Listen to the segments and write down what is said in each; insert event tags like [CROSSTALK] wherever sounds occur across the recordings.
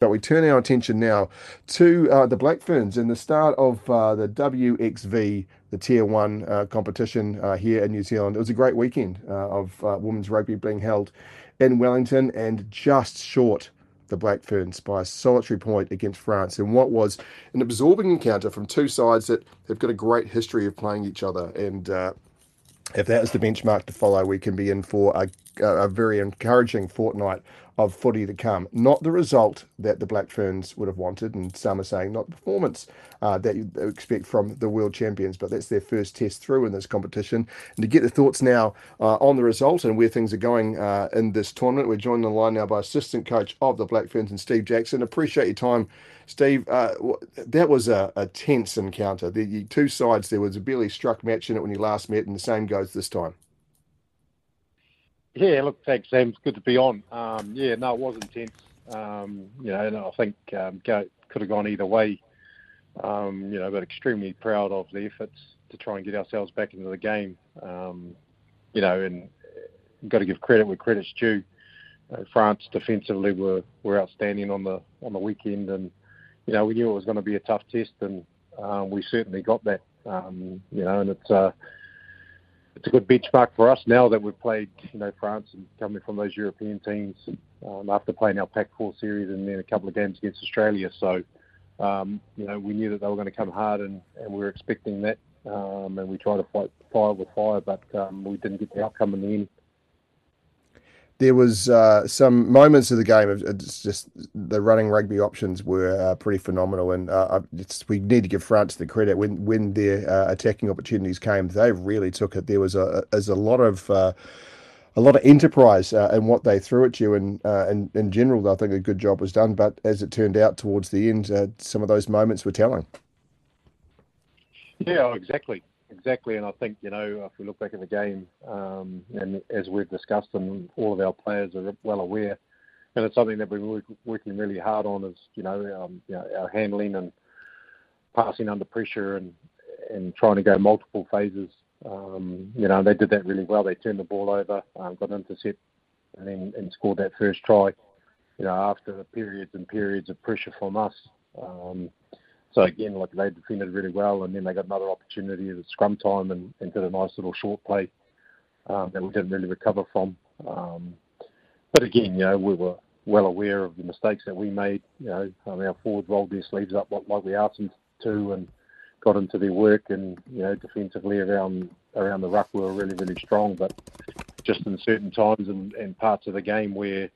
But we turn our attention now to uh, the Black Ferns and the start of uh, the WXV, the Tier 1 uh, competition uh, here in New Zealand. It was a great weekend uh, of uh, women's rugby being held in Wellington and just short the Black Ferns by a solitary point against France in what was an absorbing encounter from two sides that have got a great history of playing each other. And if that is the benchmark to follow, we can be in for a, a very encouraging fortnight of footy to come. Not the result that the Black Ferns would have wanted, and some are saying not the performance uh, that you expect from the world champions, but that's their first test through in this competition. And to get the thoughts now uh, on the result and where things are going uh, in this tournament, we're joined on the line now by assistant coach of the Black Ferns and Steve Jackson. Appreciate your time, Steve. Uh, that was a, a tense encounter. The two sides, there was a barely struck match in it when you last met, and the same goes this time. Yeah, look, thanks, Sam. It's good to be on. Um, yeah, no, it was intense. Um, you know, and I think um, go, could have gone either way. Um, you know, but extremely proud of the efforts to try and get ourselves back into the game. Um, you know, and got to give credit where credit's due. Uh, France defensively were were outstanding on the on the weekend, and you know we knew it was going to be a tough test, and um, we certainly got that. Um, you know, and it's uh, it's a good benchmark for us now that we've played, you know, France and coming from those European teams um, after playing our Pac-4 series and then a couple of games against Australia. So, um, you know, we knew that they were going to come hard and, and we were expecting that. Um, and we tried to fight fire with fire, but um, we didn't get the outcome in the end there was uh, some moments of the game it's just the running rugby options were uh, pretty phenomenal, and uh, we need to give France the credit when when their uh, attacking opportunities came, they really took it. There was a as a lot of uh, a lot of enterprise uh, in what they threw at you, and, and in general, I think a good job was done. But as it turned out towards the end, some of those moments were telling. Yeah, exactly exactly. And I think you know if we look back at the game, um, and as we've discussed, and all of our players are well aware, and it's something that we're work, working really hard on is you know, um, you know our handling and passing under pressure and and trying to go multiple phases. Um, you know, they did that really well. They turned the ball over, um, got intercept, and then and scored that first try. You know, after periods and periods of pressure from us. Um, so again, like they defended really well, and then they got another opportunity at scrum time and, and did a nice little short play um, that we didn't really recover from. Um, but again, you know, we were well aware of the mistakes that we made. You know, I mean, our forwards rolled their sleeves up like we asked them to, and got into their work. And you know, defensively around around the ruck, we were really really strong. But just in certain times and, and parts of the game where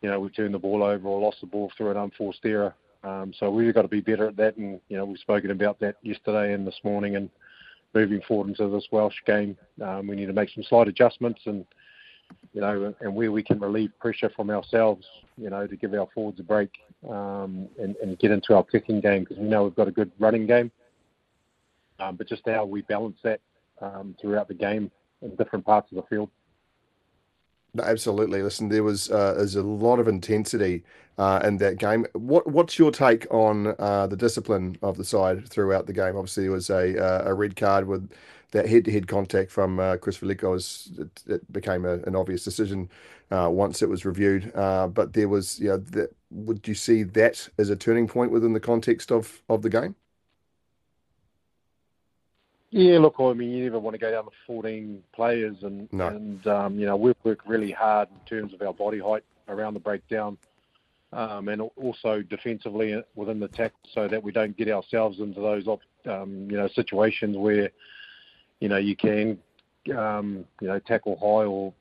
you know we turned the ball over or lost the ball through an unforced error, um, so we've got to be better at that, and you know we've spoken about that yesterday and this morning, and moving forward into this Welsh game, um, we need to make some slight adjustments, and you know, and where we can relieve pressure from ourselves, you know, to give our forwards a break um, and, and get into our kicking game because we know we've got a good running game, um, but just how we balance that um, throughout the game in different parts of the field. Absolutely. Listen, there was uh, there's a lot of intensity uh, in that game. What what's your take on uh, the discipline of the side throughout the game? Obviously, there was a uh, a red card with that head to head contact from uh, Chryss Viliko. It, it, became a, an obvious decision uh, once it was reviewed. but there was, you know, the, would you see that as a turning point within the context of of the game? Yeah, look, I mean, you never want to go down to 14 players, and no. and um, you know we've worked really hard in terms of our body height around the breakdown, um, and also defensively within the tackle, so that we don't get ourselves into those um, you know situations where you know you can um, you know tackle high or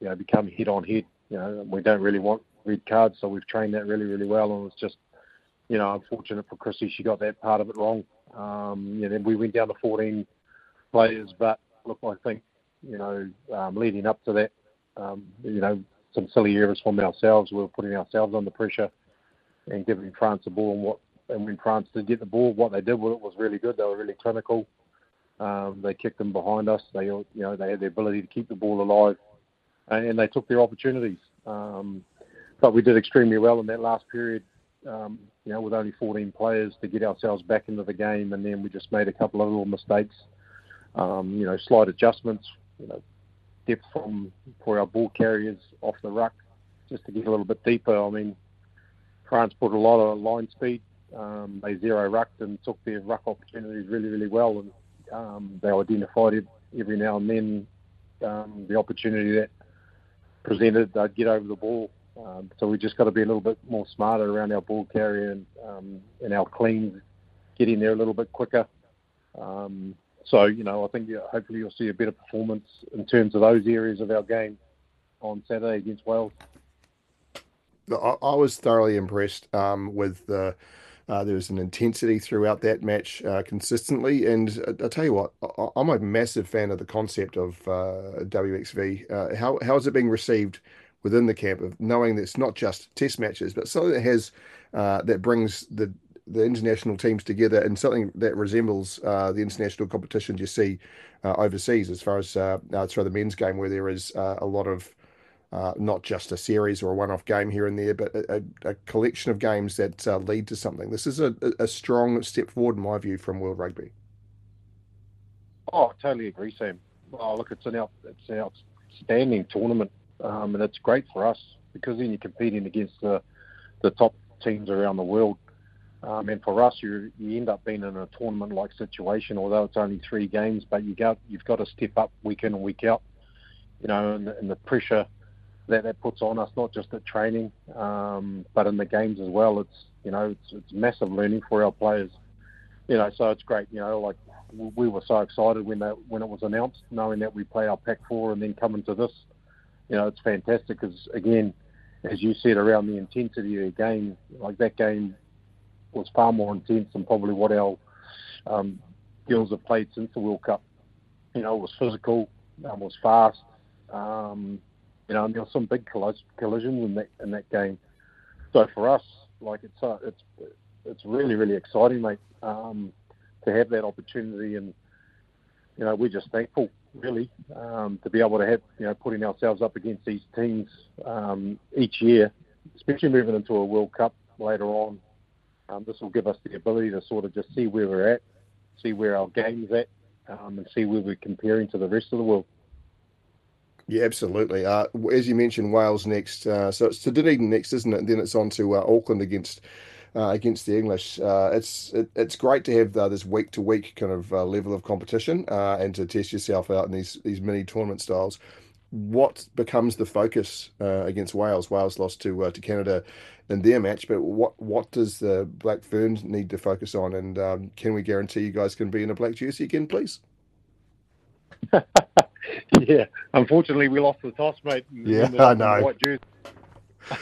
you know become head on head. You know, we don't really want red cards, so we've trained that really really well, and it's just you know unfortunate for Chrissy, she got that part of it wrong. Um, you know, we went down to 14 players, but look, I think you know, um, leading up to that, um, you know, some silly errors from ourselves. We were putting ourselves under pressure and giving France the ball. And what and when France did get the ball, what they did with it was really good. They were really clinical. Um, they kicked them behind us. They, you know, they had the ability to keep the ball alive, and, and they took their opportunities. Um, but we did extremely well in that last period um, you know, with only 14 players to get ourselves back into the game, and then we just made a couple of little mistakes. Um, you know, slight adjustments. You know, depth from for our ball carriers off the ruck, just to get a little bit deeper. I mean, France put a lot of line speed. Um, they zero rucked and took their ruck opportunities really, really well, and um, they identified it every now and then um, the opportunity that presented, they'd get over the ball. Um, so we just got to be a little bit more smarter around our ball carrier and, um, and our cleans, get in there a little bit quicker. Um, so, you know, I think yeah, hopefully you'll see a better performance in terms of those areas of our game on Saturday against Wales. I, was thoroughly impressed um, with the. Uh, there was an intensity throughout that match uh, consistently, and I, uh, I tell you what, I, am a massive fan of the concept of uh, WXV. Uh, how how is it being received within the camp of knowing that it's not just test matches, but something that has uh, that brings the the international teams together in something that resembles uh, the international competitions you see uh, overseas, as far as uh, uh through the men's game, where there is uh, a lot of uh, not just a series or a one-off game here and there, but a, a collection of games that lead to something. This is a, a, strong step forward, in my view, from World Rugby. Oh, I totally agree, Sam. Oh, look, it's an out, it's an outstanding tournament um, and it's great for us because then you're competing against the the top teams around the world. Um, and for us, you you end up being in a tournament-like situation, although it's only three games. But you got you've got to step up week in and week out, you know, and, and the pressure that that puts on us, not just at training, um, but in the games as well. It's you know it's it's massive learning for our players, you know. So it's great, you know. Like we were so excited when that when it was announced, knowing that we play our pack four and then coming to this you know, it's fantastic because, again, as you said, around the intensity of the game, like that game was far more intense than probably what our um, girls have played since the World Cup. You know, it was physical, it was fast, um, you know, and there were some big collisions in that in that game. So for us, like it's uh, it's it's really really exciting, mate, um, to have that opportunity, and you know, we're just thankful really, um, to be able to have, you know, putting ourselves up against these teams um, each year, especially moving into a World Cup later on. Um, this will give us the ability to sort of just see where we're at, see where our game's at, um, and see where we're comparing to the rest of the world. Yeah, absolutely. Uh, as you mentioned, Wales next. Uh, so it's to Dunedin next, isn't it? And then it's on to uh, Auckland against uh, against the English. Uh, it's it, it's great to have uh, this week to week kind of level of competition and to test yourself out in these these mini tournament styles. What becomes the focus uh, against Wales? Wales lost to to Canada in their match, but what what does the Black Ferns need to focus on? And um, can we guarantee you guys can be in a black jersey again, please? [LAUGHS] yeah, unfortunately, we lost the toss, mate. Yeah, the, I know.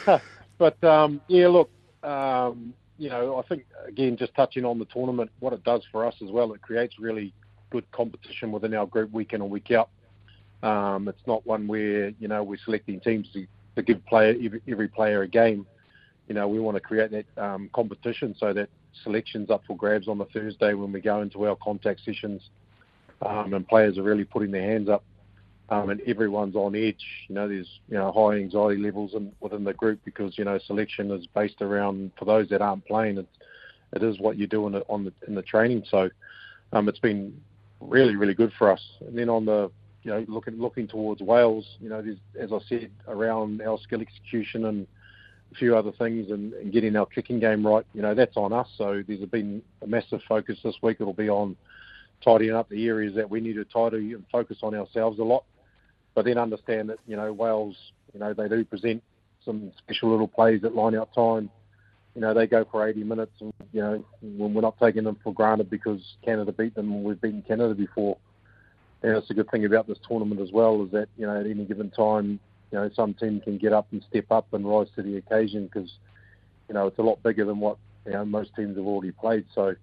[LAUGHS] But um, yeah, look, um, you know, I think again, just touching on the tournament, what it does for us as well, it creates really good competition within our group week in and week out. Um, it's not one where you know we're selecting teams to, to give player every, every, player a game. You know, we want to create that um, competition so that selections up for grabs on the Thursday when we go into our contact sessions, um, and players are really putting their hands up um, and everyone's on edge. You know, there's you know high anxiety levels in, within the group because you know selection is based around for those that aren't playing. It's it is what you do in the, on the in the training. So um, it's been really really good for us. And then on the you know looking looking towards Wales, you know, as I said around our skill execution and a few other things and, and getting our kicking game right. You know, that's on us. So there's been a massive focus this week. It'll be on tidying up the areas that we need to tidy and focus on ourselves a lot but then understand that you know Wales, you know they do present some special little plays at line out time. You know they go for 80 minutes, and you know we're not taking them for granted because Canada beat them, we've beaten Canada before. And it's a good thing about this tournament as well is that you know at any given time, you know some team can get up and step up and rise to the occasion because you know it's a lot bigger than what you know most teams have already played. So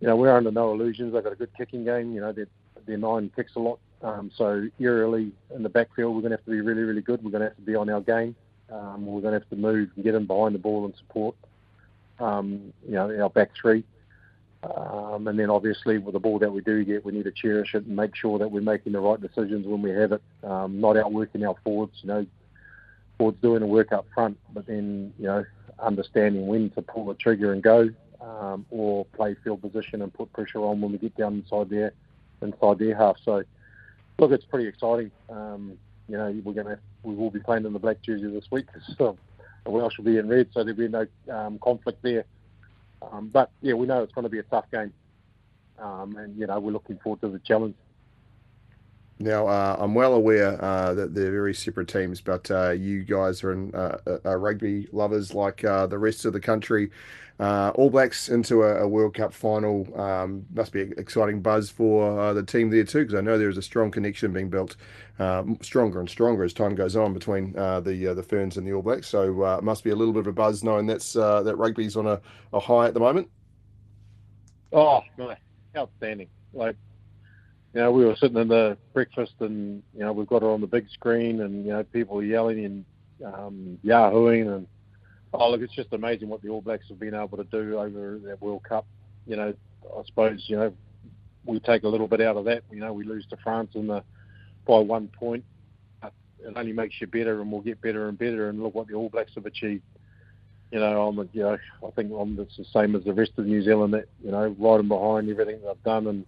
you know we're under no illusions. They've got a good kicking game. You know their their nine kicks a lot um, so eerily in the backfield, we're going to have to be really, really good. We're going to have to be on our game. Um, we're going to have to move and get in behind the ball and support, um, you know, our back three. Um, and then obviously with the ball that we do get, we need to cherish it and make sure that we're making the right decisions when we have it, um, not outworking our forwards. You know, forwards doing the work up front, but then you know understanding when to pull the trigger and go, um, or play field position and put pressure on when we get down inside their inside their half. So look, it's pretty exciting. Um, you know, we're gonna we will be playing in the black jersey this week. [LAUGHS] So Welsh will be in red, so there'll be no um, conflict there. Um, but yeah, we know it's going to be a tough game, um, and you know we're looking forward to the challenge. Now, uh, I'm well aware uh, that they're very separate teams, but uh, you guys are, in, uh, uh, rugby lovers like uh, the rest of the country. All Blacks into a, a World Cup final um, must be an exciting buzz for the team there too, because I know there is a strong connection being built, stronger and stronger as time goes on between the the Ferns and the All Blacks. So it must be a little bit of a buzz knowing that's that rugby's on a, a high at the moment. Oh, my. outstanding! Like you know, we were sitting in the breakfast and, you know, we've got it on the big screen and, you know, people yelling and um, yahooing and, oh, look, it's just amazing what the All Blacks have been able to do over that World Cup. You know, I suppose, you know, we take a little bit out of that. You know, we lose to France in the by one point. It only makes you better and we'll get better and better and look what the All Blacks have achieved. You know, the, you know, I think I'm, it's the same as the rest of New Zealand that, you know, riding behind everything they've done and,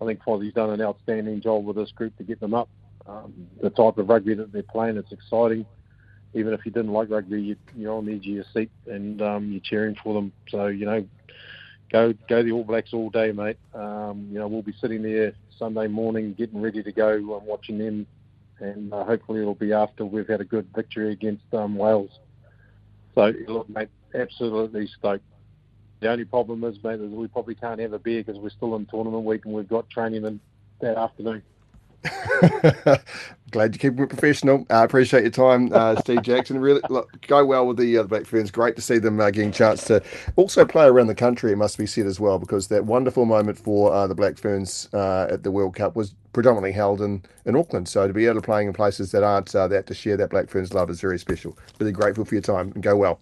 I think Fozzie's done an outstanding job with this group to get them up. Um, the type of rugby that they're playing, it's exciting. Even if you didn't like rugby, you, you're on the edge of your seat and um, you're cheering for them. So you know, go go the All Blacks all day, mate. Um, you know, we'll be sitting there Sunday morning, getting ready to go and watching them. And uh, hopefully it'll be after we've had a good victory against um, Wales. So look, mate, absolutely stoked. The only problem is, mate, is we probably can't have a beer because we're still in tournament week and we've got training in that afternoon. [LAUGHS] Glad you keep it professional. I uh, appreciate your time, uh, Steve Jackson. Really look, go well with the uh, the Black Ferns. Great to see them uh, getting a chance to also play around the country. It must be said as well because that wonderful moment for uh, the Black Ferns uh, at the World Cup was predominantly held in, in Auckland. So to be able to play in places that aren't that to share that Black Ferns love is very special. Really grateful for your time and go well.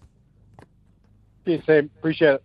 Yes, Sam. Appreciate it.